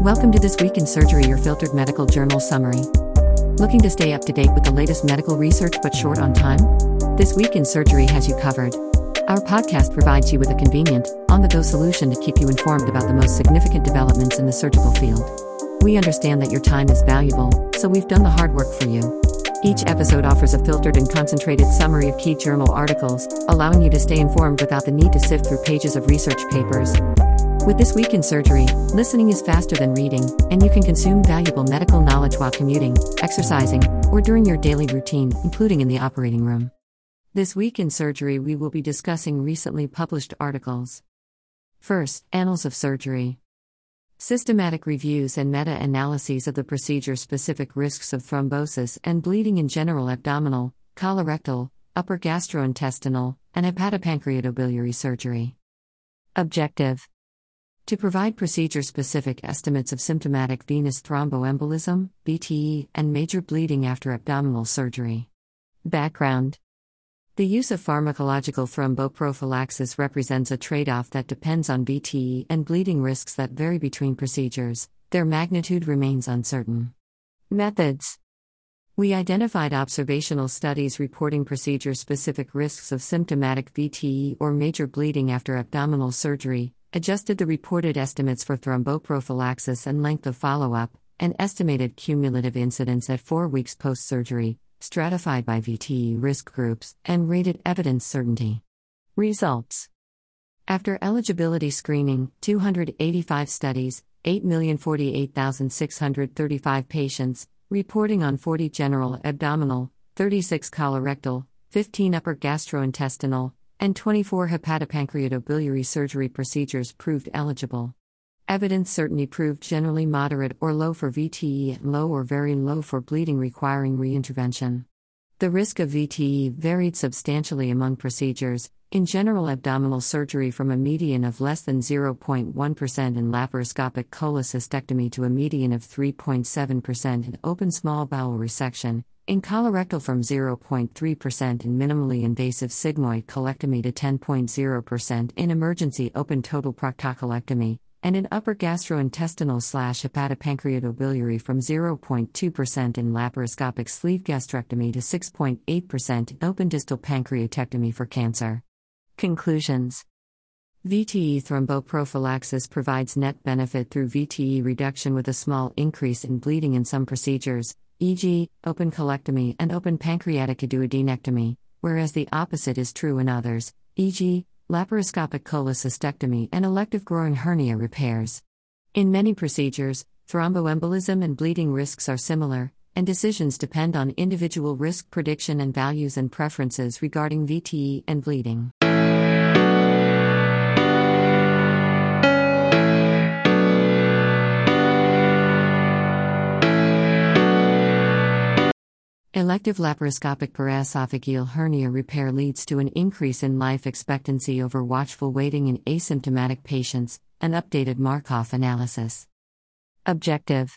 Welcome to This Week in Surgery, your filtered medical journal summary. Looking to stay up to date with the latest medical research but short on time? This Week in Surgery has you covered. Our podcast provides you with a convenient, on the go solution to keep you informed about the most significant developments in the surgical field. We understand that your time is valuable, so we've done the hard work for you. Each episode offers a filtered and concentrated summary of key journal articles, allowing you to stay informed without the need to sift through pages of research papers. With This Week in Surgery, listening is faster than reading, and you can consume valuable medical knowledge while commuting, exercising, or during your daily routine, including in the operating room. This week in surgery, we will be discussing recently published articles. First, Annals of Surgery. Systematic reviews and meta analyses of the procedure specific risks of thrombosis and bleeding in general abdominal, colorectal, upper gastrointestinal, and hepatopancreatobiliary surgery. Objective to provide procedure specific estimates of symptomatic venous thromboembolism, VTE, and major bleeding after abdominal surgery. Background The use of pharmacological thromboprophylaxis represents a trade off that depends on VTE and bleeding risks that vary between procedures, their magnitude remains uncertain. Methods we identified observational studies reporting procedure specific risks of symptomatic VTE or major bleeding after abdominal surgery, adjusted the reported estimates for thromboprophylaxis and length of follow up, and estimated cumulative incidence at four weeks post surgery, stratified by VTE risk groups, and rated evidence certainty. Results After eligibility screening, 285 studies, 8,048,635 patients, reporting on 40 general abdominal, 36 colorectal, 15 upper gastrointestinal, and 24 hepatopancreatobiliary surgery procedures proved eligible. Evidence certainty proved generally moderate or low for VTE and low or very low for bleeding requiring reintervention. The risk of VTE varied substantially among procedures, in general abdominal surgery from a median of less than 0.1% in laparoscopic cholecystectomy to a median of 3.7% in open small bowel resection, in colorectal from 0.3% in minimally invasive sigmoid colectomy to 10.0% in emergency open total proctocolectomy, and in upper gastrointestinal slash hepatopancreatobiliary from 0.2% in laparoscopic sleeve gastrectomy to 6.8% in open distal pancreatectomy for cancer. Conclusions VTE thromboprophylaxis provides net benefit through VTE reduction with a small increase in bleeding in some procedures, e.g., open colectomy and open pancreatic duodenectomy, whereas the opposite is true in others, e.g., laparoscopic cholecystectomy and elective groin hernia repairs. In many procedures, thromboembolism and bleeding risks are similar, and decisions depend on individual risk prediction and values and preferences regarding VTE and bleeding. Elective laparoscopic paraesophageal hernia repair leads to an increase in life expectancy over watchful waiting in asymptomatic patients, an updated Markov analysis. Objective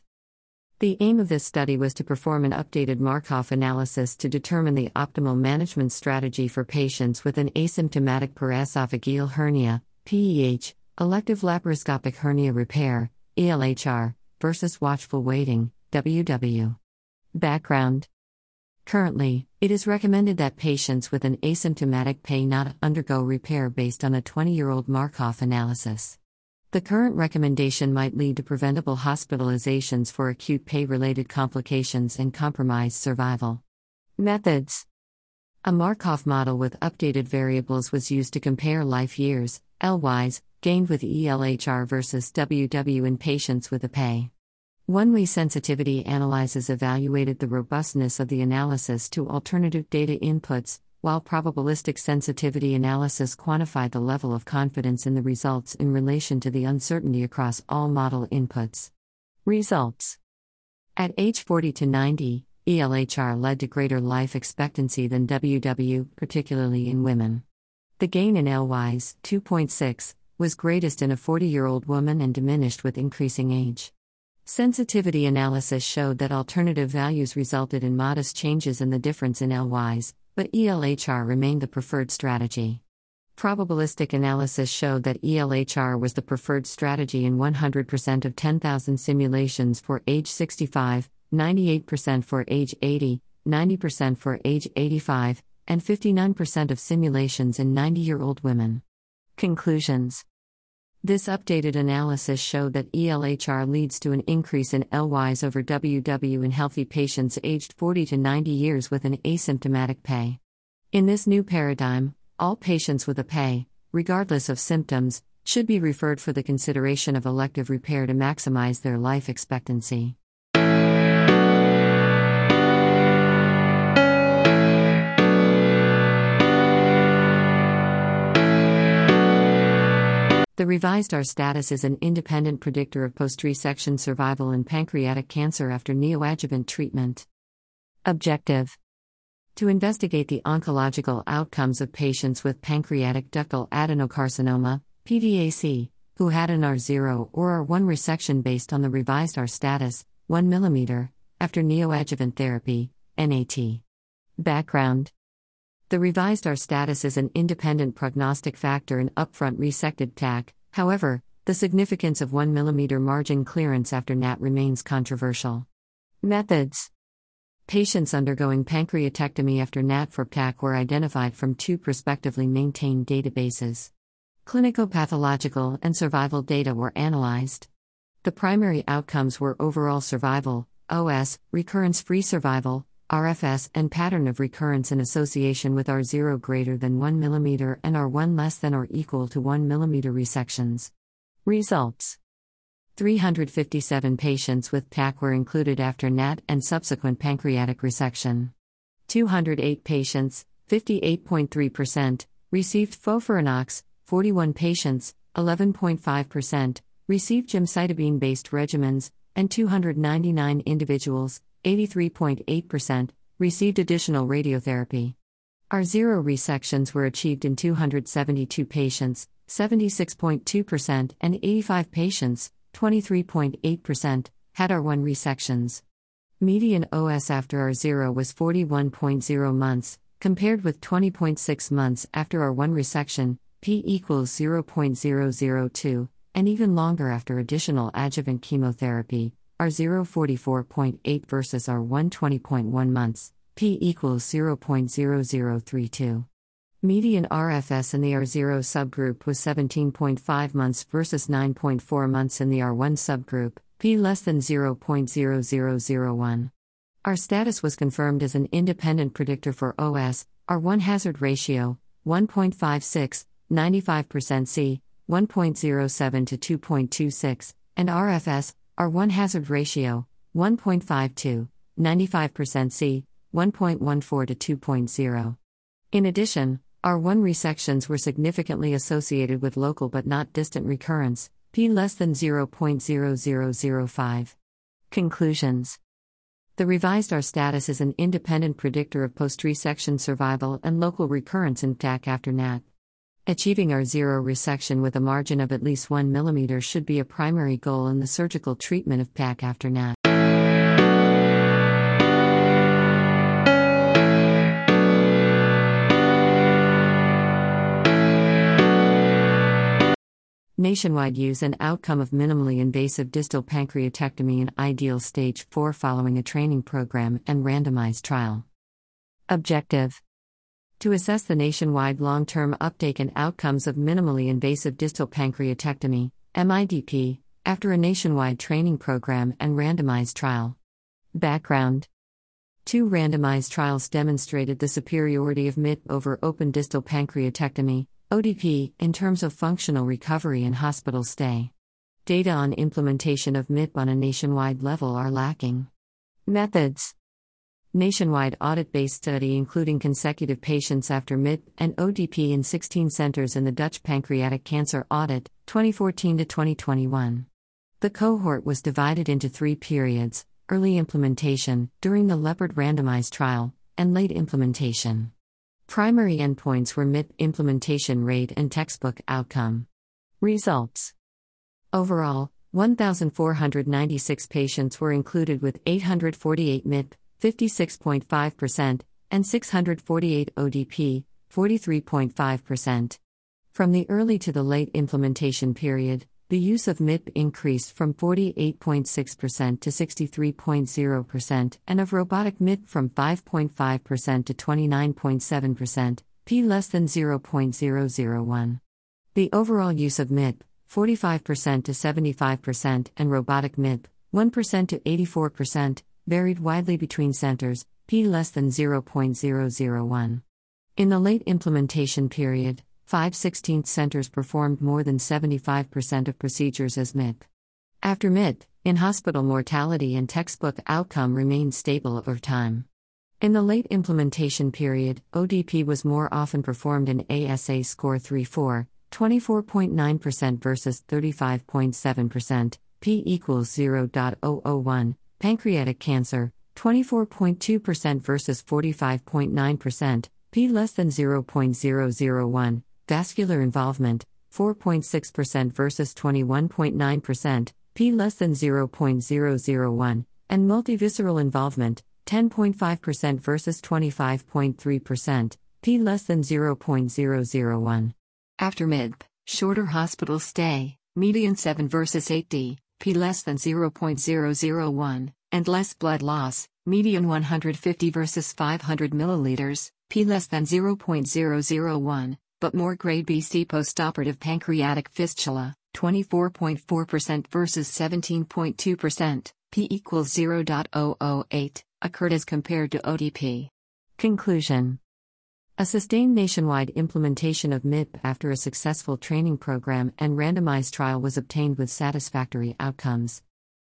The aim of this study was to perform an updated Markov analysis to determine the optimal management strategy for patients with an asymptomatic paraesophageal hernia, PEH, elective laparoscopic hernia repair, ELHR, versus watchful waiting, WW. Background Currently, it is recommended that patients with an asymptomatic PEH not undergo repair based on a 20 year old Markov analysis. The current recommendation might lead to preventable hospitalizations for acute PEH related complications and compromised survival. Methods A Markov model with updated variables was used to compare life years, LYs, gained with ELHR versus WW in patients with a PEH. One way sensitivity analyses evaluated the robustness of the analysis to alternative data inputs, while probabilistic sensitivity analysis quantified the level of confidence in the results in relation to the uncertainty across all model inputs. Results At age 40 to 90, ELHR led to greater life expectancy than WW, particularly in women. The gain in LYs, 2.6, was greatest in a 40 year old woman and diminished with increasing age. Sensitivity analysis showed that alternative values resulted in modest changes in the difference in LYs, but ELHR remained the preferred strategy. Probabilistic analysis showed that ELHR was the preferred strategy in 100% of 10,000 simulations for age 65, 98% for age 80, 90% for age 85, and 59% of simulations in 90 year old women. Conclusions This updated analysis showed that ELHR leads to an increase in LYs over WW in healthy patients aged 40 to 90 years with an asymptomatic PEH. In this new paradigm, all patients with a PEH, regardless of symptoms, should be referred for the consideration of elective repair to maximize their life expectancy. The revised R status is an independent predictor of post resection survival in pancreatic cancer after neoadjuvant treatment. Objective To investigate the oncological outcomes of patients with pancreatic ductal adenocarcinoma, PDAC, who had an R0 or R1 resection based on the revised R status, 1 mm, after neoadjuvant therapy, NAT. Background the revised R status is an independent prognostic factor in upfront resected PDAC, However, the significance of 1 mm margin clearance after NAT remains controversial. Methods Patients undergoing pancreatectomy after NAT for PDAC were identified from two prospectively maintained databases. Clinicopathological and survival data were analyzed. The primary outcomes were overall survival, OS, recurrence free survival, RFS and pattern of recurrence in association with R0 greater than 1 mm and R1 less than or equal to 1 mm resections. Results 357 patients with PDAC were included after NAT and subsequent pancreatic resection. 208 patients, 58.3%, received FOLFIRINOX, 41 patients, 11.5%, received gemcitabine based regimens, and 299 individuals, 83.8%, received additional radiotherapy. R0 resections were achieved in 272 patients, 76.2%, and 85 patients, 23.8%, had R1 resections. Median OS after R0 was 41.0 months, compared with 20.6 months after R1 resection, p equals 0.002, and even longer after additional adjuvant chemotherapy, R0 44.8 versus R1 20.1 months, p equals 0.0032. Median RFS in the R0 subgroup was 17.5 months versus 9.4 months in the R1 subgroup, p less than 0.0001. R status was confirmed as an independent predictor for OS, R1 hazard ratio, 1.56, 95% C, 1.07 to 2.26, and RFS, R1 hazard ratio 1.52, 95% C, 1.14 to 2.0. In addition, R1 resections were significantly associated with local but not distant recurrence, p less than 0.0005. Conclusions The revised R status is an independent predictor of post resection survival and local recurrence in PDAC after NAT. Achieving R0 resection with a margin of at least 1 mm should be a primary goal in the surgical treatment of PDAC after NAT. Nationwide use and outcome of minimally invasive distal pancreatectomy in ideal stage 4 following a training program and randomized trial. Objective to assess the nationwide long term uptake and outcomes of minimally invasive distal pancreatectomy, MIDP, after a nationwide training program and randomized trial. Background Two randomized trials demonstrated the superiority of MIP over open distal pancreatectomy, ODP, in terms of functional recovery and hospital stay. Data on implementation of MIP on a nationwide level are lacking. Methods nationwide audit based study including consecutive patients after MIP and ODP in 16 centers in the Dutch pancreatic cancer audit, 2014 to 2021. The cohort was divided into three periods early implementation, during the Leopard randomized trial, and late implementation. Primary endpoints were MIP implementation rate and textbook outcome. Results Overall, 1,496 patients were included with 848 MIP, 56.5%, and 648 ODP, 43.5%. From the early to the late implementation period, the use of MIP increased from 48.6% to 63.0%, and of robotic MIP from 5.5% to 29.7%, p less than 0.001. The overall use of MIP, 45% to 75%, and robotic MIP, 1% to 84%, varied widely between centers, p less than 0.001. In the late implementation period, 5 16th centers performed more than 75% of procedures as MIP. After MIP, in hospital mortality and textbook outcome remained stable over time. In the late implementation period, ODP was more often performed in ASA score 3 4, 24.9% versus 35.7%, p equals 0.001, pancreatic cancer, 24.2% versus 45.9%, p less than 0.001, vascular involvement, 4.6% versus 21.9%, p less than 0.001, and multivisceral involvement, 10.5% versus 25.3%, p less than 0.001. After MIP, shorter hospital stay, median 7 versus 8D, p less than 0.001, and less blood loss, median 150 versus 500 milliliters, p less than 0.001, but more grade BC postoperative pancreatic fistula, 24.4% versus 17.2%, p equals 0.008, occurred as compared to ODP. Conclusion a sustained nationwide implementation of MIP after a successful training program and randomized trial was obtained with satisfactory outcomes.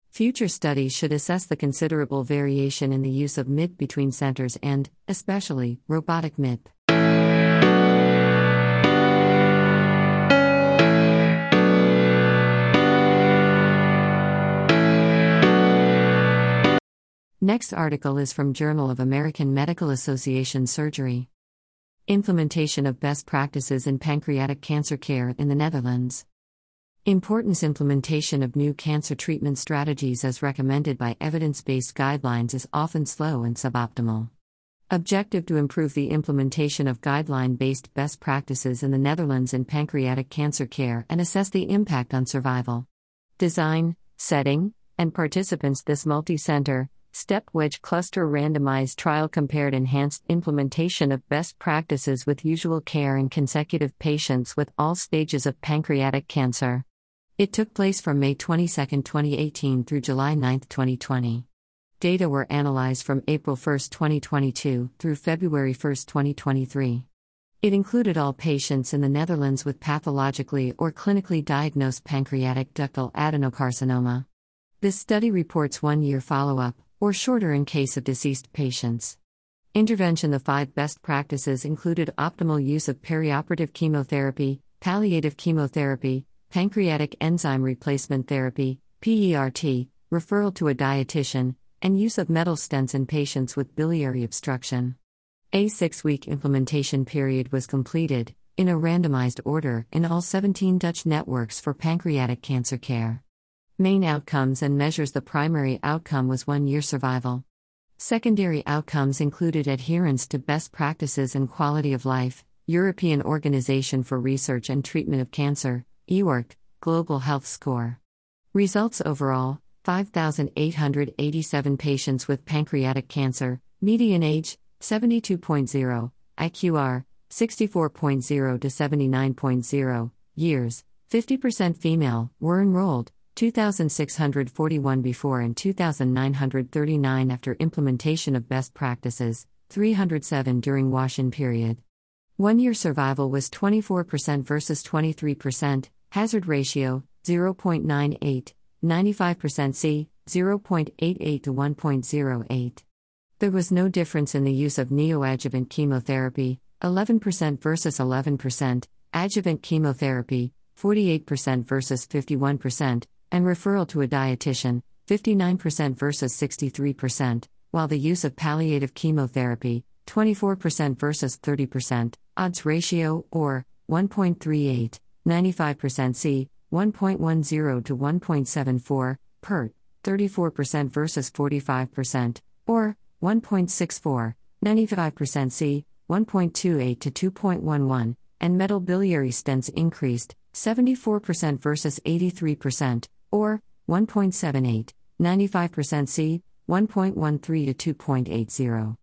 Future studies should assess the considerable variation in the use of MIP between centers and, especially, robotic MIP. Next article is from Journal of American Medical Association Surgery. Implementation of best practices in pancreatic cancer care in the Netherlands. Importance implementation of new cancer treatment strategies as recommended by evidence based guidelines is often slow and suboptimal. Objective to improve the implementation of guideline based best practices in the Netherlands in pancreatic cancer care and assess the impact on survival. Design, setting, and participants This multi center, Step wedge cluster randomized trial compared enhanced implementation of best practices with usual care in consecutive patients with all stages of pancreatic cancer. It took place from May 22, 2018 through July 9, 2020. Data were analyzed from April 1, 2022 through February 1, 2023. It included all patients in the Netherlands with pathologically or clinically diagnosed pancreatic ductal adenocarcinoma. This study reports one year follow up, or shorter in case of deceased patients. Intervention The five best practices included optimal use of perioperative chemotherapy, palliative chemotherapy, pancreatic enzyme replacement therapy, PERT, referral to a dietitian, and use of metal stents in patients with biliary obstruction. A six week implementation period was completed, in a randomized order, in all 17 Dutch networks for pancreatic cancer care. Main outcomes and measures The primary outcome was one year survival. Secondary outcomes included adherence to best practices and quality of life, European Organization for Research and Treatment of Cancer, EORTC, Global Health Score. Results overall 5,887 patients with pancreatic cancer, median age 72.0, IQR 64.0 to 79.0, years 50% female, were enrolled. 2,641 before and 2,939 after implementation of best practices, 307 during wash in period. One year survival was 24% versus 23%, hazard ratio 0.98, 95% C, 0.88 to 1.08. There was no difference in the use of neoadjuvant chemotherapy, 11% versus 11%, adjuvant chemotherapy, 48% versus 51%, and referral to a dietitian, 59% versus 63%, while the use of palliative chemotherapy, 24% versus 30%, odds ratio, or 1.38, 95% C, 1.10 to 1.74, PERT, 34% versus 45%, or 1.64, 95% C, 1.28 to 2.11, and metal biliary stents increased 74% versus 83%, or 1.78, 95% C, 1.13 to 2.80.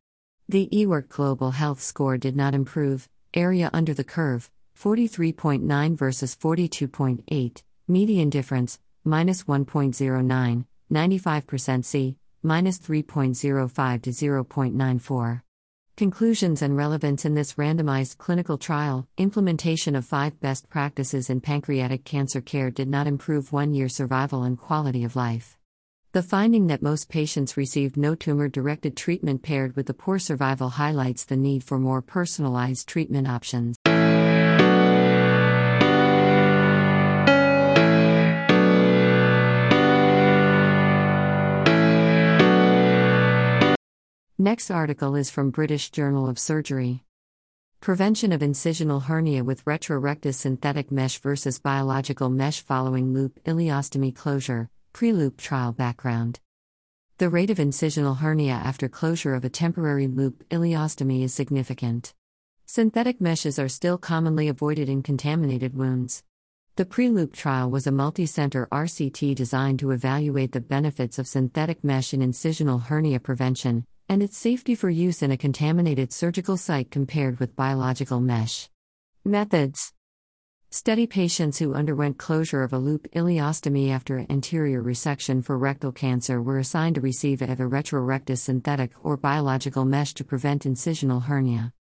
The EORTC Global Health score did not improve, area under the curve, 43.9 versus 42.8, median difference, minus 1.09, 95% C, minus 3.05 to 0.94. Conclusions and relevance in this randomized clinical trial implementation of five best practices in pancreatic cancer care did not improve one year survival and quality of life. The finding that most patients received no tumor directed treatment paired with the poor survival highlights the need for more personalized treatment options. Next article is from British Journal of Surgery. Prevention of incisional hernia with retrorectus synthetic mesh versus biological mesh following loop ileostomy closure, Pre-loop trial background. The rate of incisional hernia after closure of a temporary loop ileostomy is significant. Synthetic meshes are still commonly avoided in contaminated wounds. The pre-loop trial was a multi-center RCT designed to evaluate the benefits of synthetic mesh in incisional hernia prevention and its safety for use in a contaminated surgical site compared with biological mesh. Methods Study patients who underwent closure of a loop ileostomy after anterior resection for rectal cancer were assigned to receive either retrorectus synthetic or biological mesh to prevent incisional hernia.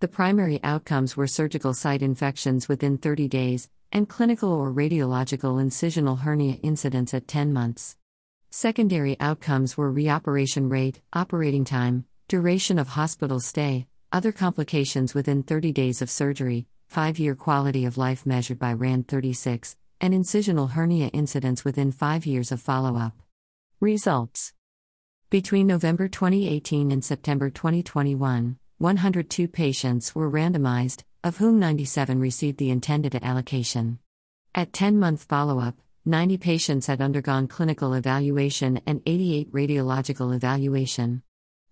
The primary outcomes were surgical site infections within 30 days and clinical or radiological incisional hernia incidence at 10 months. Secondary outcomes were reoperation rate, operating time, duration of hospital stay, other complications within 30 days of surgery, 5 year quality of life measured by RAND 36, and incisional hernia incidence within 5 years of follow up. Results Between November 2018 and September 2021, 102 patients were randomized, of whom 97 received the intended allocation. At 10 month follow up, 90 patients had undergone clinical evaluation and 88 radiological evaluation.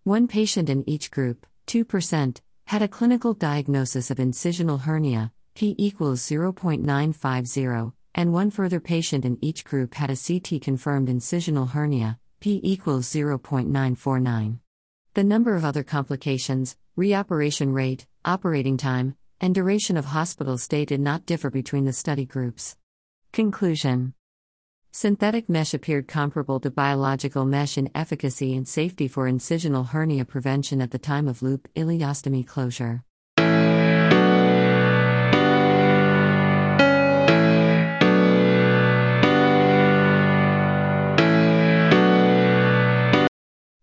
One patient in each group, 2%, had a clinical diagnosis of incisional hernia, p equals 0.950, and one further patient in each group had a CT confirmed incisional hernia, p equals 0.949. The number of other complications, reoperation rate, operating time, and duration of hospital stay did not differ between the study groups. Conclusion Synthetic mesh appeared comparable to biological mesh in efficacy and safety for incisional hernia prevention at the time of loop ileostomy closure.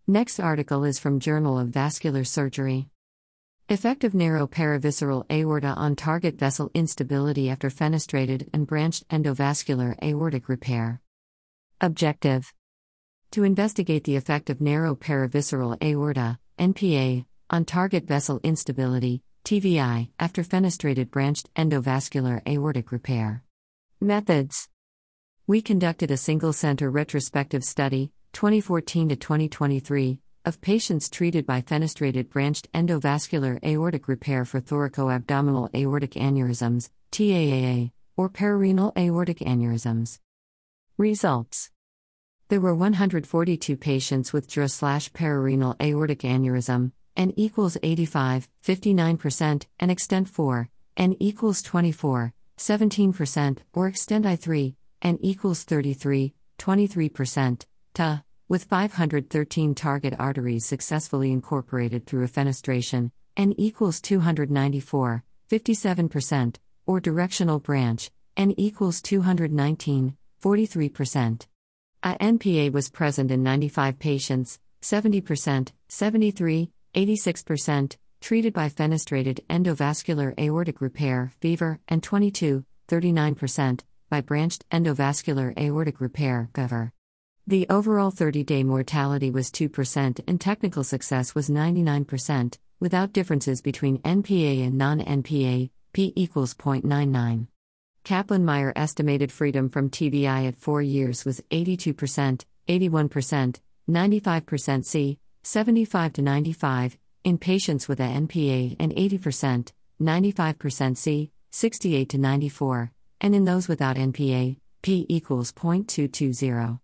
Next article is from Journal of Vascular Surgery. Effective narrow paravisceral aorta on target vessel instability after fenestrated and branched endovascular aortic repair. Objective To investigate the effect of narrow paravisceral aorta, NPA, on target vessel instability, TVI, after fenestrated branched endovascular aortic repair. Methods We conducted a single center retrospective study, 2014 to 2023, of patients treated by fenestrated branched endovascular aortic repair for thoracoabdominal aortic aneurysms, TAAA, or pararenal aortic aneurysms. Results. There were 142 patients with DRA slash pararenal aortic aneurysm, n equals 85, 59%, and extent 4, n equals 24, 17%, or extent I3, n equals 33, 23%, ta, with 513 target arteries successfully incorporated through a fenestration, n equals 294, 57%, or directional branch, n equals 219, 43%. A NPA was present in 95 patients, 70%, 73, 86%, treated by fenestrated endovascular aortic repair, FEVAR, and 22, 39%, by branched endovascular aortic repair, BEVAR. The overall 30 day mortality was 2% and technical success was 99%, without differences between NPA and non NPA, p equals 0.99. Kaplan Meier estimated freedom from TVI at 4 years was 82%, 81%, 95% C, 75 to 95 in patients with a NPA and 80%, 95% C, 68 to 94, and in those without NPA, p equals 0.220.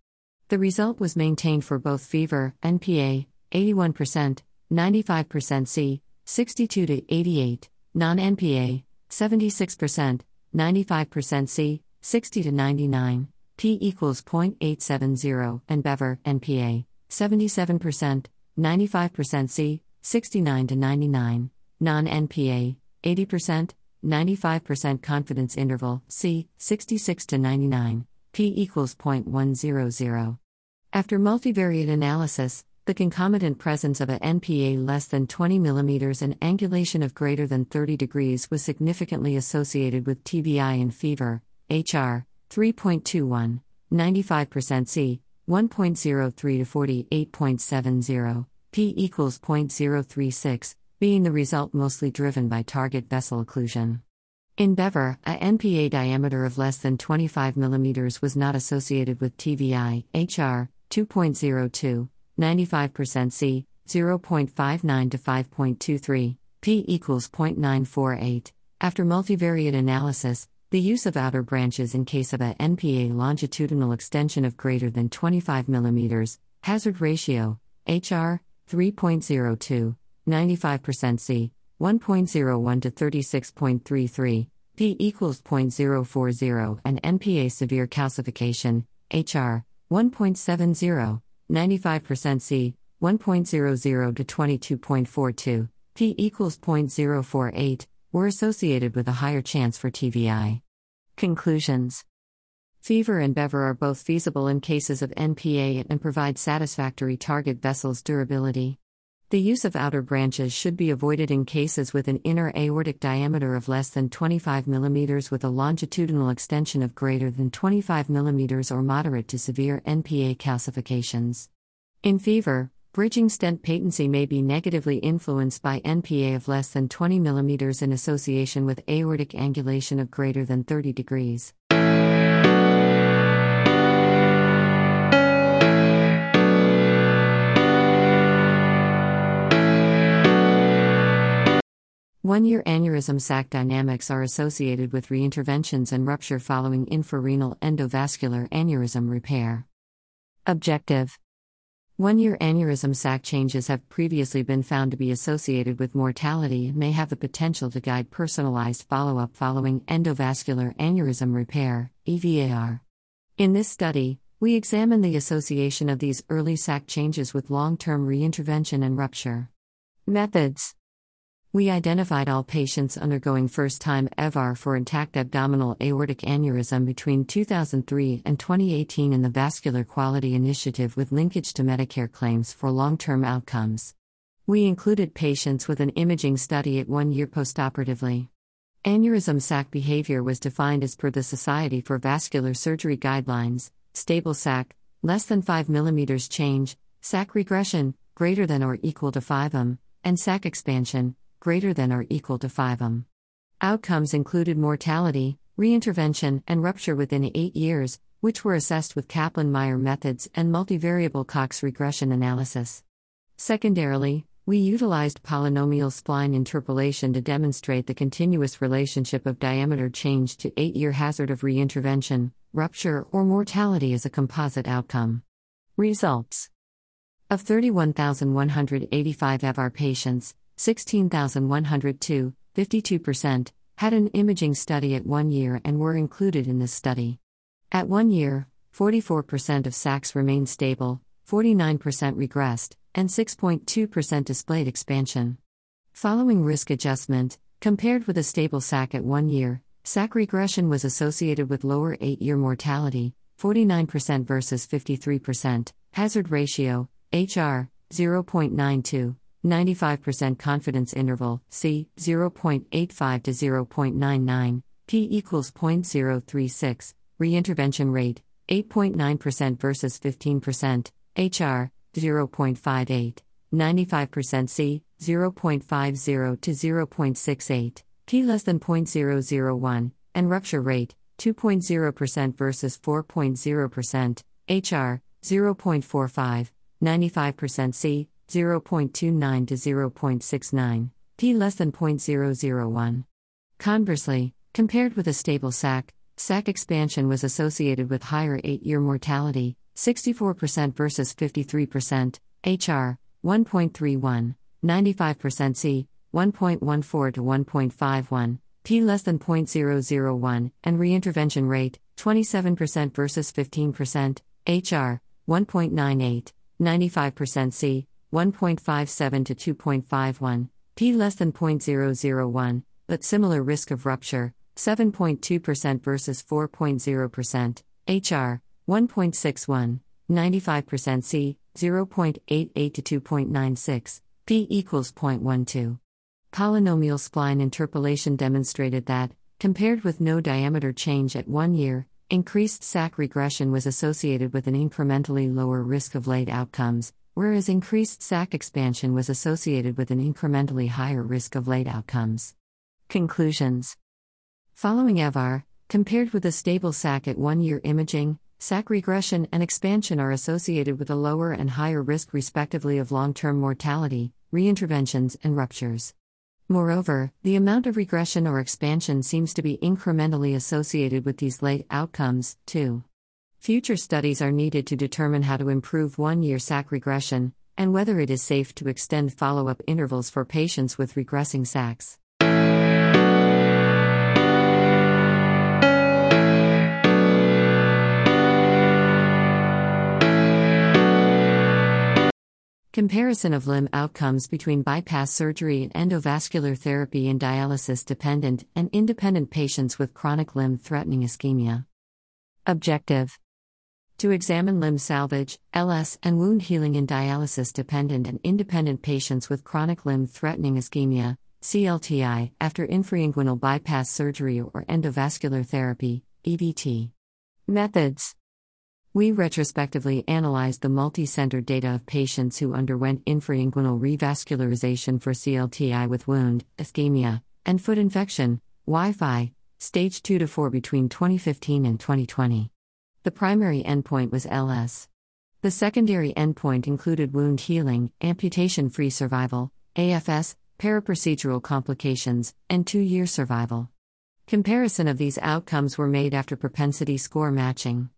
The result was maintained for both FEVAR, NPA, 81%, 95% C, 62 to 88, non NPA, 76%, 95% C, 60 to 99, p equals 0.870, and BEVAR, NPA, 77%, 95% C, 69 to 99, non NPA, 80%, 95% confidence interval, C, 66 to 99, p equals 0.100. After multivariate analysis, the concomitant presence of a NPA less than 20 mm and angulation of greater than 30 degrees was significantly associated with TVI and FEVAR, HR, 3.21, 95% C, 1.03 to 48.70, p equals 0.036, being the result mostly driven by target vessel occlusion. In BEVAR, a NPA diameter of less than 25 mm was not associated with TVI, HR, 2.02, 95% C, 0.59 to 5.23, p equals 0.948. After multivariate analysis, the use of outer branches in case of a NPA longitudinal extension of greater than 25 mm, hazard ratio, HR, 3.02, 95% C, 1.01 to 36.33, p equals 0.040, and NPA severe calcification, HR, 1.70, 95% C, 1.00 to 22.42, p equals 0.048, were associated with a higher chance for TVI. Conclusions FEVAR and BEVAR are both feasible in cases of NPA and provide satisfactory target vessels durability. The use of outer branches should be avoided in cases with an inner aortic diameter of less than 25 mm with a longitudinal extension of greater than 25 mm or moderate to severe NPA calcifications. In FEVAR, bridging stent patency may be negatively influenced by NPA of less than 20 mm in association with aortic angulation of greater than 30 degrees. One year aneurysm sac dynamics are associated with reinterventions and rupture following infrarenal endovascular aneurysm repair. Objective One year aneurysm sac changes have previously been found to be associated with mortality and may have the potential to guide personalized follow up following endovascular aneurysm repair, EVAR. In this study, we examine the association of these early sac changes with long term reintervention and rupture. Methods we identified all patients undergoing first time EVAR for intact abdominal aortic aneurysm between 2003 and 2018 in the Vascular Quality Initiative with linkage to Medicare claims for long term outcomes. We included patients with an imaging study at one year postoperatively. Aneurysm sac behavior was defined as per the Society for Vascular Surgery guidelines stable sac, less than 5 mm change, sac regression, greater than or equal to 5 m, and sac expansion, greater than or equal to 5m. Outcomes included mortality, reintervention, and rupture within 8 years, which were assessed with Kaplan Meier methods and multivariable Cox regression analysis. Secondarily, we utilized polynomial spline interpolation to demonstrate the continuous relationship of diameter change to 8 year hazard of reintervention, rupture, or mortality as a composite outcome. Results Of 31,185 EVAR patients, 16,102, 52%, had an imaging study at one year and were included in this study. At one year, 44% of sacs remained stable, 49% regressed, and 6.2% displayed expansion. Following risk adjustment, compared with a stable sac at one year, sac regression was associated with lower 8 year mortality, 49% versus 53%, hazard ratio, HR, 0.92. 95% confidence interval, C, 0.85 to 0.99, P equals 0.036, reintervention rate, 8.9% versus 15%, HR, 0.58, 95% C, 0.50 to 0.68, P less than 0.001, and rupture rate, 2.0% versus 4.0%, HR, 0.45, 95% C, 0.29 to 0.69, p less than 0.001. Conversely, Compared with a stable SAC, SAC expansion was associated with higher 8 year mortality, 64% versus 53%, HR, 1.31, 95% C, 1.14 to 1.51, P less than 0.001, and reintervention rate, 27% versus 15%, HR, 1.98, 95% C, 1.57 to 2.51, P less than 0.001, but similar risk of rupture, 7.2% versus 4.0%, HR, 1.61, 95% C, 0.88 to 2.96, P equals 0.12. Polynomial spline interpolation demonstrated that, compared with no diameter change at one year, increased SAC regression was associated with an incrementally lower risk of late outcomes, whereas increased SAC expansion was associated with an incrementally higher risk of late outcomes. Conclusions Following EVAR, compared with a stable SAC at one year imaging, SAC regression and expansion are associated with a lower and higher risk, respectively, of long term mortality, reinterventions, and ruptures. Moreover, the amount of regression or expansion seems to be incrementally associated with these late outcomes, too. Future studies are needed to determine how to improve one year SAC regression, and whether it is safe to extend follow up intervals for patients with regressing SACs. Comparison of limb outcomes between bypass surgery and endovascular therapy in dialysis dependent and independent patients with chronic limb threatening ischemia. Objective To examine limb salvage, LS, and wound healing in dialysis dependent and independent patients with chronic limb threatening ischemia, CLTI, after infrainguinal bypass surgery or endovascular therapy, EVT. Methods we retrospectively analyzed the multi-center data of patients who underwent infrainguinal revascularization for CLTI with wound, ischemia, and foot infection, Wi-Fi, stage 2 to 4 between 2015 and 2020. The primary endpoint was LS. The secondary endpoint included wound healing, amputation-free survival, AFS, paraprocedural complications, and 2-year survival. Comparison of these outcomes were made after propensity score matching.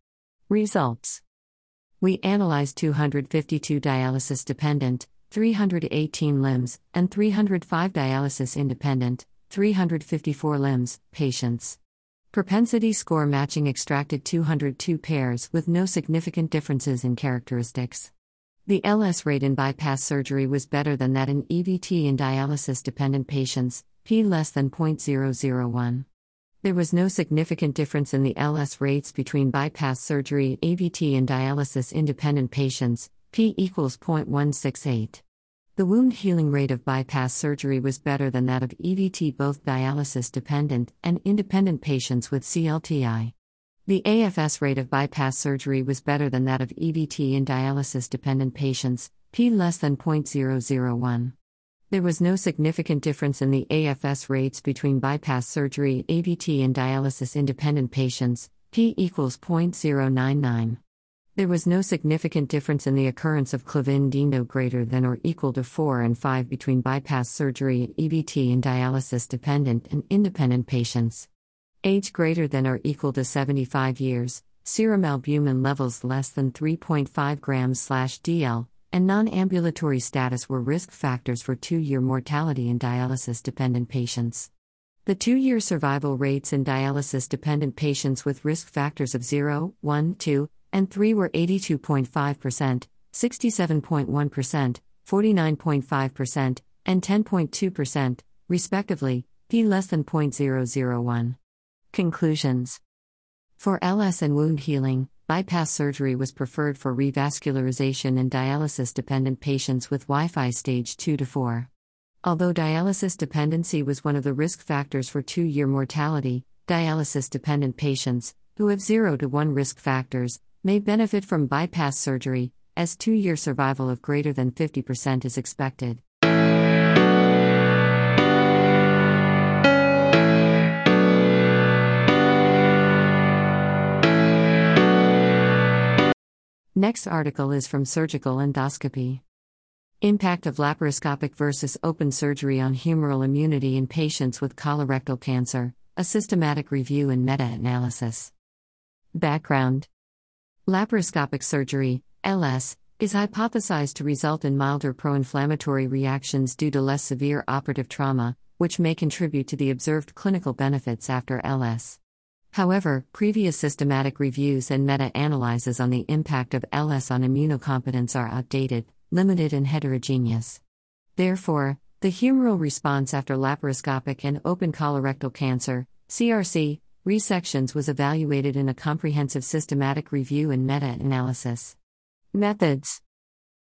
Results We analyzed 252 dialysis dependent, 318 limbs, and 305 dialysis independent, 354 limbs, patients. Propensity score matching extracted 202 pairs with no significant differences in characteristics. The LS rate in bypass surgery was better than that in EVT in dialysis dependent patients, p less than 0.001. There was no significant difference in the LS rates between bypass surgery, EVT, and dialysis independent patients, p equals 0.168. The wound healing rate of bypass surgery was better than that of EVT, both dialysis dependent and independent patients with CLTI. The AFS rate of bypass surgery was better than that of EVT in dialysis dependent patients, p less than 0.001. There was no significant difference in the AFS rates between bypass surgery, EVT, and dialysis independent patients, p equals 0.099. There was no significant difference in the occurrence of Clavien-Dindo greater than or equal to 4 and 5 between bypass surgery, EVT, and dialysis dependent and independent patients. Age greater than or equal to 75 years, serum albumin levels less than 3.5 grams DL, and non ambulatory status were risk factors for two year mortality in dialysis dependent patients. The two year survival rates in dialysis dependent patients with risk factors of 0, 1, 2, and 3 were 82.5%, 67.1%, 49.5%, and 10.2%, respectively, p less than 0.001. Conclusions For LS and wound healing, bypass surgery was preferred for revascularization in dialysis dependent patients with Wi Fi stage 2 to 4. Although dialysis dependency was one of the risk factors for two year mortality, dialysis dependent patients, who have 0 to 1 risk factors, may benefit from bypass surgery, as two year survival of greater than 50% is expected. Next article is from Surgical Endoscopy. Impact of laparoscopic versus open surgery on humoral immunity in patients with colorectal cancer, a systematic review and meta analysis. Background Laparoscopic surgery, LS, is hypothesized to result in milder pro inflammatory reactions due to less severe operative trauma, which may contribute to the observed clinical benefits after LS. However, previous systematic reviews and meta analyses on the impact of LS on immunocompetence are outdated, limited, and heterogeneous. Therefore, the humoral response after laparoscopic and open colorectal cancer, CRC, resections was evaluated in a comprehensive systematic review and meta analysis. Methods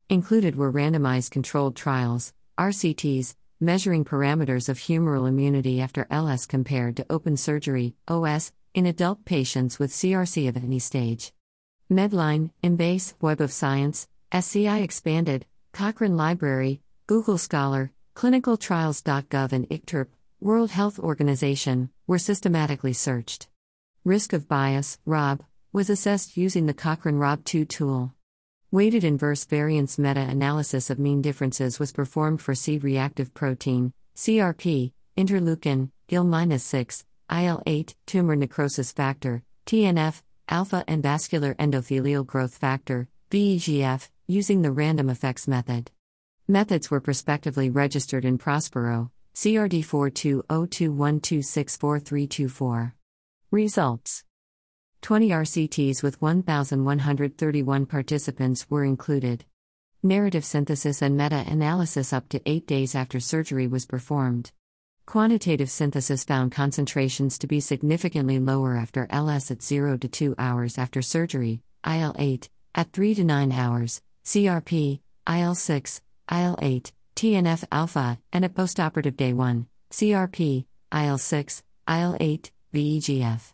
included were randomized controlled trials, RCTs, measuring parameters of humoral immunity after LS compared to open surgery, OS, in adult patients with CRC of any stage. Medline, Embase, Web of Science, SCI Expanded, Cochrane Library, Google Scholar, ClinicalTrials.gov, and ICTRP, World Health Organization, were systematically searched. Risk of bias, ROB, was assessed using the Cochrane ROB2 tool. Weighted inverse variance meta analysis of mean differences was performed for C reactive protein, CRP, interleukin, IL 6, IL 8, tumor necrosis factor, TNF, alpha and vascular endothelial growth factor, VEGF, using the random effects method. Methods were prospectively registered in Prospero, CRD 420212644324. Results 20 RCTs with 1,131 participants were included. Narrative synthesis and meta analysis up to eight days after surgery was performed. Quantitative synthesis found concentrations to be significantly lower after LS at 0 to 2 hours after surgery, IL 8, at 3 to 9 hours, CRP, IL 6, IL 8, TNF alpha, and at postoperative day 1, CRP, IL 6, IL 8, VEGF.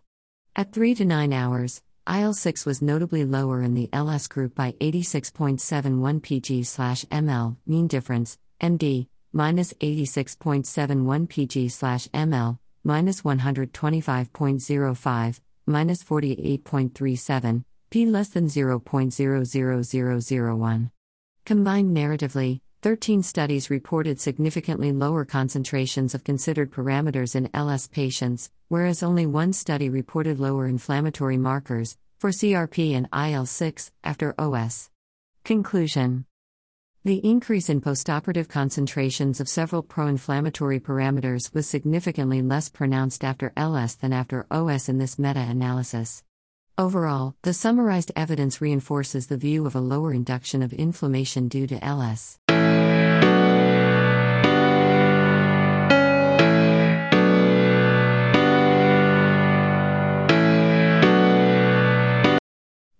At 3 to 9 hours, IL 6 was notably lower in the LS group by 86.71 pg/ml, mean difference, MD, minus 86.71 pg ml, minus 125.05, minus 48.37, p less than 0.00001. Combined narratively, 13 studies reported significantly lower concentrations of considered parameters in LS patients, whereas only one study reported lower inflammatory markers, for CRP and IL 6, after OS. Conclusion the increase in postoperative concentrations of several pro inflammatory parameters was significantly less pronounced after LS than after OS in this meta analysis. Overall, the summarized evidence reinforces the view of a lower induction of inflammation due to LS.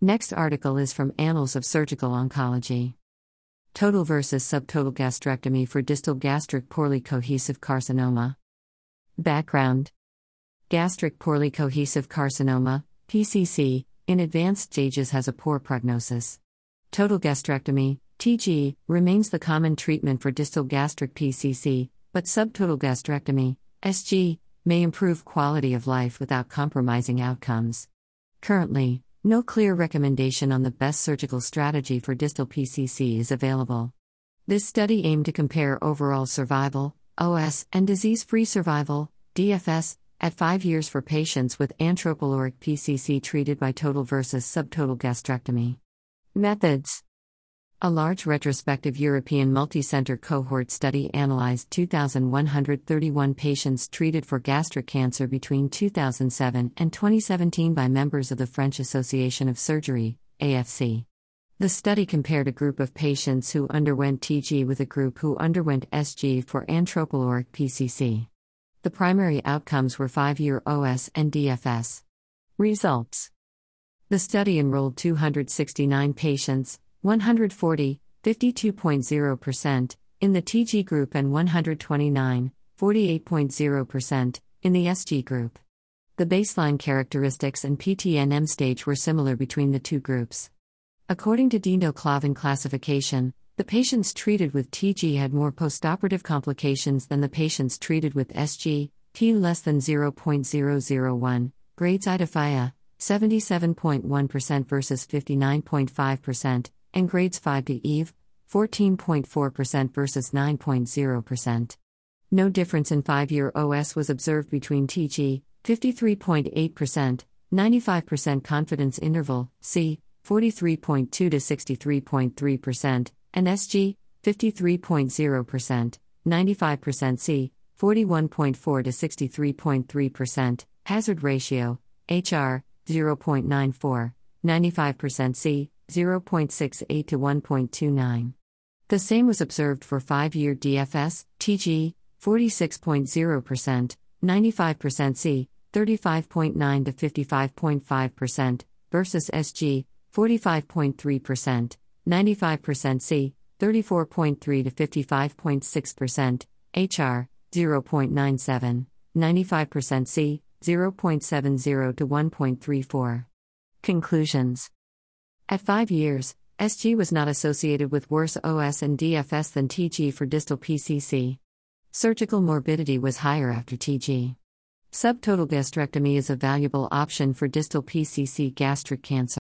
Next article is from Annals of Surgical Oncology. Total versus subtotal gastrectomy for distal gastric poorly cohesive carcinoma. Background Gastric poorly cohesive carcinoma, PCC, in advanced stages has a poor prognosis. Total gastrectomy, TG, remains the common treatment for distal gastric PCC, but subtotal gastrectomy, SG, may improve quality of life without compromising outcomes. Currently, no clear recommendation on the best surgical strategy for distal PCC is available. This study aimed to compare overall survival, OS, and disease free survival, DFS, at five years for patients with antropyloric PCC treated by total versus subtotal gastrectomy. Methods a large retrospective European multicenter cohort study analyzed 2,131 patients treated for gastric cancer between 2007 and 2017 by members of the French Association of Surgery, AFC. The study compared a group of patients who underwent TG with a group who underwent SG for antropyloric PCC. The primary outcomes were 5 year OS and DFS. Results The study enrolled 269 patients 140, 52.0%, in the TG group and 129, 48.0%, in the SG group. The baseline characteristics and PTNM stage were similar between the two groups. According to Dindo Clavien classification, the patients treated with TG had more postoperative complications than the patients treated with SG, P less than 0.001, grades Idaphia, 77.1% versus 59.5%, and grades 5 to Eve, 14.4% versus 9.0%. No difference in 5 year OS was observed between TG, 53.8%, 95% confidence interval, C, 43.2 to 63.3%, and SG, 53.0%, 95% C, 41.4 to 63.3%, hazard ratio, HR, 0.94, 95% C, 0.68 to 1.29. The same was observed for 5 year DFS, TG, 46.0%, 95% C, 35.9 to 55.5%, versus SG, 45.3%, 95% C, 34.3 to 55.6%, HR, 0.97, 95% C, 0.70 to 1.34. Conclusions At 5 years, SG was not associated with worse OS and DFS than TG for distal PCC. Surgical morbidity was higher after TG. Subtotal gastrectomy is a valuable option for distal PCC gastric cancer.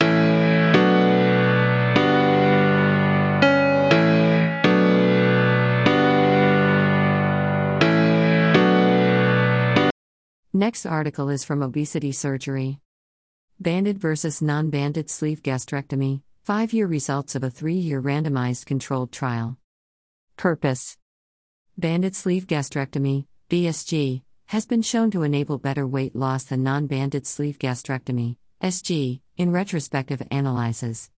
Next article is from Obesity Surgery. Banded versus non banded sleeve gastrectomy, five year results of a three year randomized controlled trial. Purpose Banded sleeve gastrectomy, BSG, has been shown to enable better weight loss than non banded sleeve gastrectomy, SG, in retrospective analyses.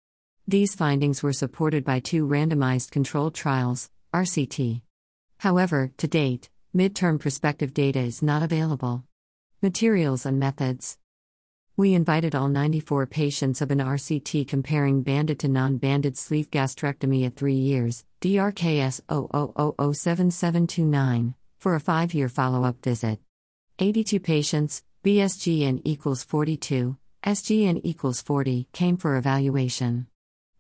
These findings were supported by two randomized controlled trials, RCT. However, to date, midterm prospective data is not available. Materials and methods. We invited all 94 patients of an RCT comparing banded to non banded sleeve gastrectomy at three years, DRKS 00007729 for a five year follow up visit. 82 patients, BSGN equals 42, SGN equals 40, came for evaluation.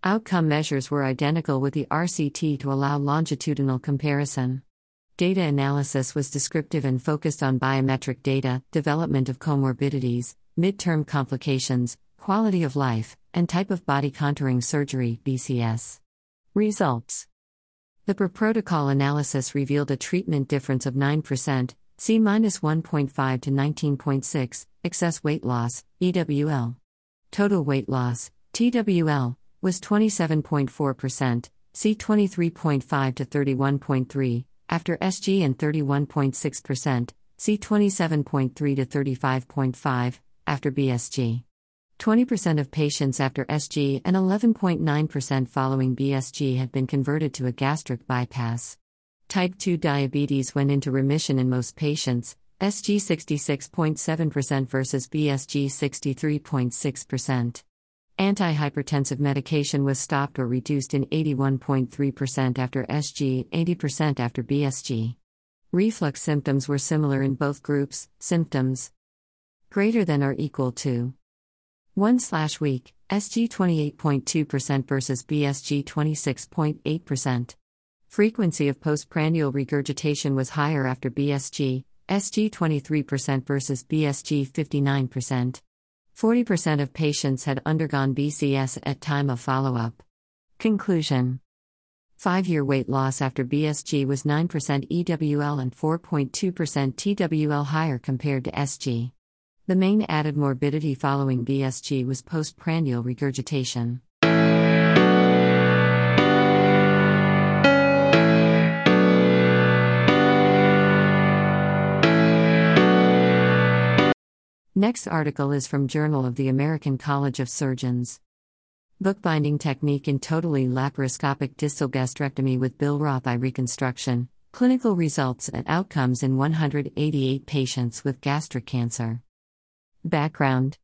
Outcome measures were identical with the RCT to allow longitudinal comparison. Data analysis was descriptive and focused on biometric data, development of comorbidities, midterm complications, quality of life, and type of body contouring surgery BCS. Results the per protocol analysis revealed a treatment difference of 9%, C minus 1.5 to 19.6, excess weight loss, EWL. Total weight loss, TWL, was 27.4%, C 23.5 to 31.3, after SG and 31.6%, C 27.3 to 35.5, after BSG. 20% of patients after SG and 11.9% following BSG had been converted to a gastric bypass. Type 2 diabetes went into remission in most patients, SG 66.7% versus BSG 63.6%. Antihypertensive medication was stopped or reduced in 81.3% after SG, 80% after BSG. Reflux symptoms were similar in both groups, symptoms greater than or equal to 1 slash week, SG 28.2% versus BSG 26.8%. Frequency of postprandial regurgitation was higher after BSG, SG 23% versus BSG 59%. 40% of patients had undergone BCS at time of follow up. Conclusion 5 year weight loss after BSG was 9% EWL and 4.2% TWL higher compared to SG. The main added morbidity following BSG was postprandial regurgitation. Next article is from Journal of the American College of Surgeons. Bookbinding technique in totally laparoscopic distal gastrectomy with Billroth eye reconstruction, clinical results and outcomes in 188 patients with gastric cancer. Background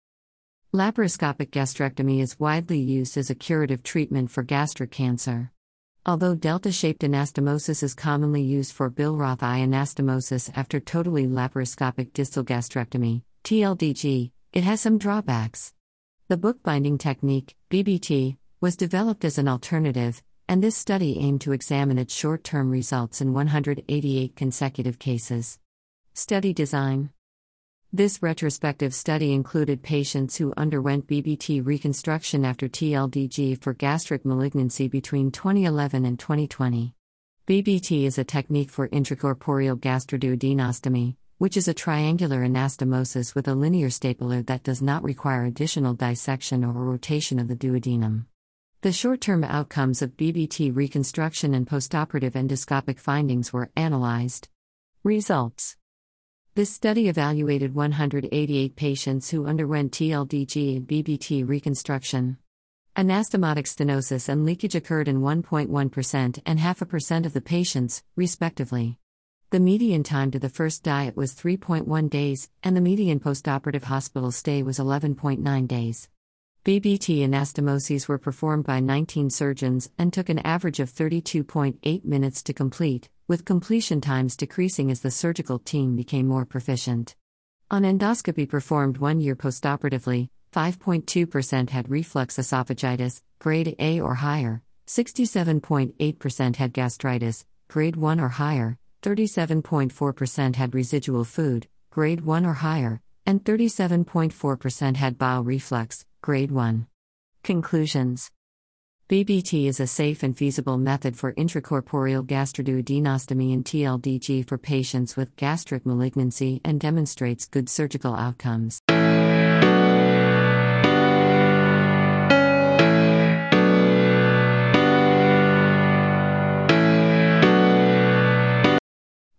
Laparoscopic gastrectomy is widely used as a curative treatment for gastric cancer. Although delta shaped anastomosis is commonly used for Billroth eye anastomosis after totally laparoscopic distal gastrectomy, TLDG, it has some drawbacks. The bookbinding technique, BBT, was developed as an alternative, and this study aimed to examine its short term results in 188 consecutive cases. Study design this retrospective study included patients who underwent BBT reconstruction after TLDG for gastric malignancy between 2011 and 2020. BBT is a technique for intracorporeal gastroduodenostomy, which is a triangular anastomosis with a linear stapler that does not require additional dissection or rotation of the duodenum. The short term outcomes of BBT reconstruction and postoperative endoscopic findings were analyzed. Results This study evaluated 188 patients who underwent TLDG and BBT reconstruction. Anastomotic stenosis and leakage occurred in 1.1% and half a percent of the patients, respectively. The median time to the first diet was 3.1 days, and the median postoperative hospital stay was 11.9 days. BBT anastomoses were performed by 19 surgeons and took an average of 32.8 minutes to complete, with completion times decreasing as the surgical team became more proficient. On endoscopy performed one year postoperatively, 5.2% had reflux esophagitis, grade A or higher, 67.8% had gastritis, grade 1 or higher, 37.4% had residual food, grade 1 or higher, and 37.4% had bowel reflux, grade 1. Conclusions BBT is a safe and feasible method for intracorporeal gastroduodenostomy and TLDG for patients with gastric malignancy and demonstrates good surgical outcomes.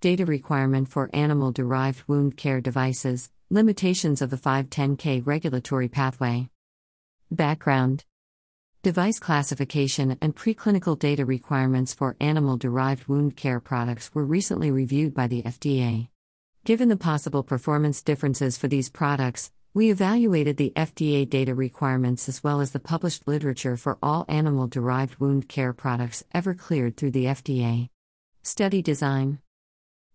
Data requirement for animal derived wound care devices, limitations of the 510K regulatory pathway. Background Device classification and preclinical data requirements for animal derived wound care products were recently reviewed by the FDA. Given the possible performance differences for these products, we evaluated the FDA data requirements as well as the published literature for all animal derived wound care products ever cleared through the FDA. Study design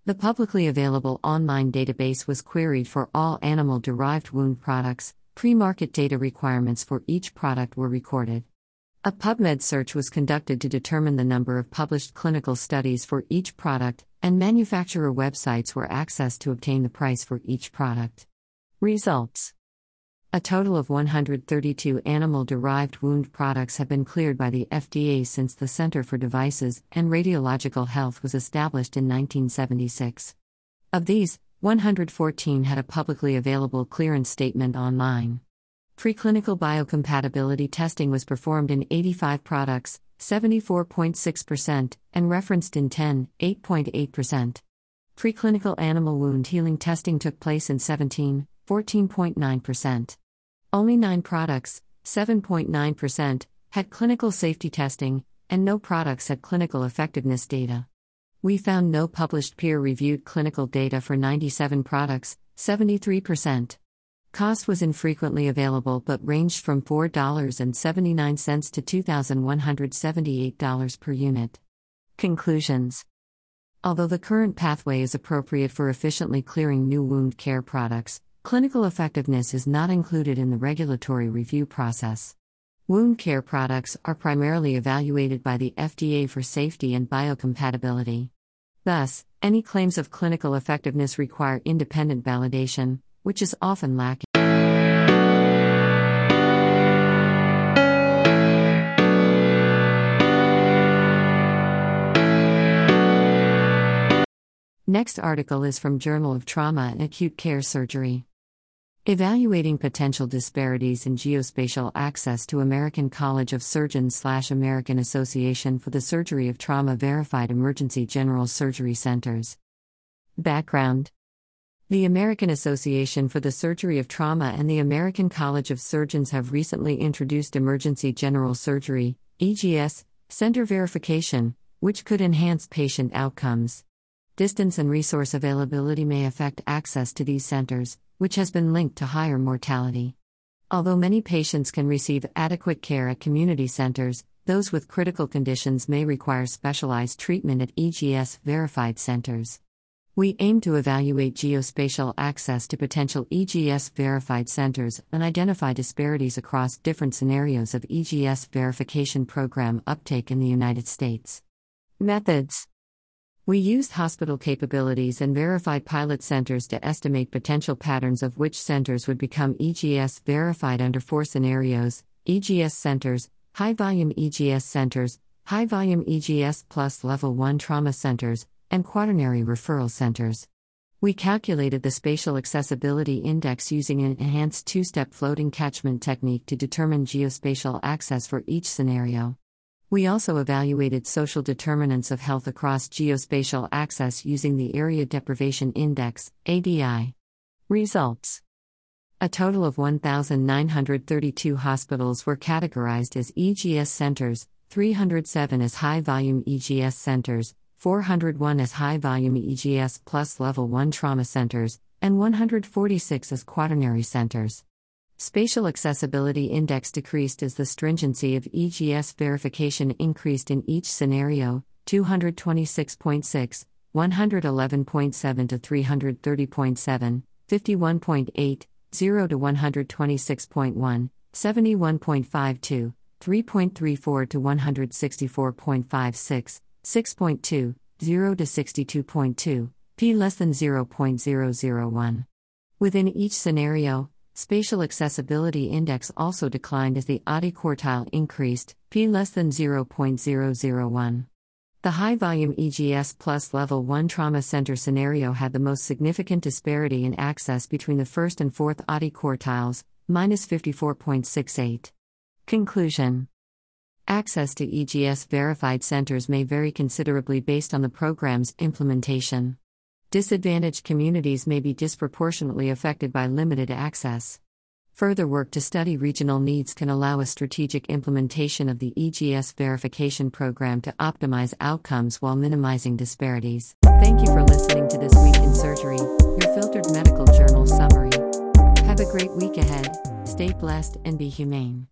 the publicly available online database was queried for all animal derived wound products, pre market data requirements for each product were recorded. A PubMed search was conducted to determine the number of published clinical studies for each product, and manufacturer websites were accessed to obtain the price for each product. Results a total of 132 animal derived wound products have been cleared by the FDA since the Center for Devices and Radiological Health was established in 1976. Of these, 114 had a publicly available clearance statement online. Preclinical biocompatibility testing was performed in 85 products, 74.6%, and referenced in 10, 8.8%. Preclinical animal wound healing testing took place in 17, 14.9%. Only nine products, 7.9%, had clinical safety testing, and no products had clinical effectiveness data. We found no published peer reviewed clinical data for 97 products, 73%. Cost was infrequently available but ranged from $4.79 to $2,178 per unit. Conclusions Although the current pathway is appropriate for efficiently clearing new wound care products, Clinical effectiveness is not included in the regulatory review process. Wound care products are primarily evaluated by the FDA for safety and biocompatibility. Thus, any claims of clinical effectiveness require independent validation, which is often lacking. Next article is from Journal of Trauma and Acute Care Surgery. Evaluating potential disparities in geospatial access to American College of Surgeons slash American Association for the Surgery of Trauma Verified Emergency General Surgery Centers. Background The American Association for the Surgery of Trauma and the American College of Surgeons have recently introduced Emergency General Surgery, EGS, center verification, which could enhance patient outcomes. Distance and resource availability may affect access to these centers which has been linked to higher mortality. Although many patients can receive adequate care at community centers, those with critical conditions may require specialized treatment at EGS verified centers. We aim to evaluate geospatial access to potential EGS verified centers and identify disparities across different scenarios of EGS verification program uptake in the United States. Methods we used hospital capabilities and verified pilot centers to estimate potential patterns of which centers would become EGS verified under four scenarios EGS centers, high volume EGS centers, high volume EGS plus level 1 trauma centers, and quaternary referral centers. We calculated the Spatial Accessibility Index using an enhanced two step floating catchment technique to determine geospatial access for each scenario. We also evaluated social determinants of health across geospatial access using the Area Deprivation Index, ADI. Results A total of 1,932 hospitals were categorized as EGS centers, 307 as high volume EGS centers, 401 as high volume EGS plus level 1 trauma centers, and 146 as quaternary centers. Spatial Accessibility Index decreased as the stringency of EGS verification increased in each scenario 226.6, 111.7 to 330.7, 51.8, 0 to 126.1, 71.52, 3.34 to 164.56, 6.2, 0 to 62.2, p less than 0.001. Within each scenario, Spatial Accessibility Index also declined as the ADI quartile increased, p less than 0.001. The high volume EGS plus level 1 trauma center scenario had the most significant disparity in access between the first and fourth ADI quartiles, minus 54.68. Conclusion Access to EGS verified centers may vary considerably based on the program's implementation. Disadvantaged communities may be disproportionately affected by limited access. Further work to study regional needs can allow a strategic implementation of the EGS verification program to optimize outcomes while minimizing disparities. Thank you for listening to This Week in Surgery, your filtered medical journal summary. Have a great week ahead, stay blessed, and be humane.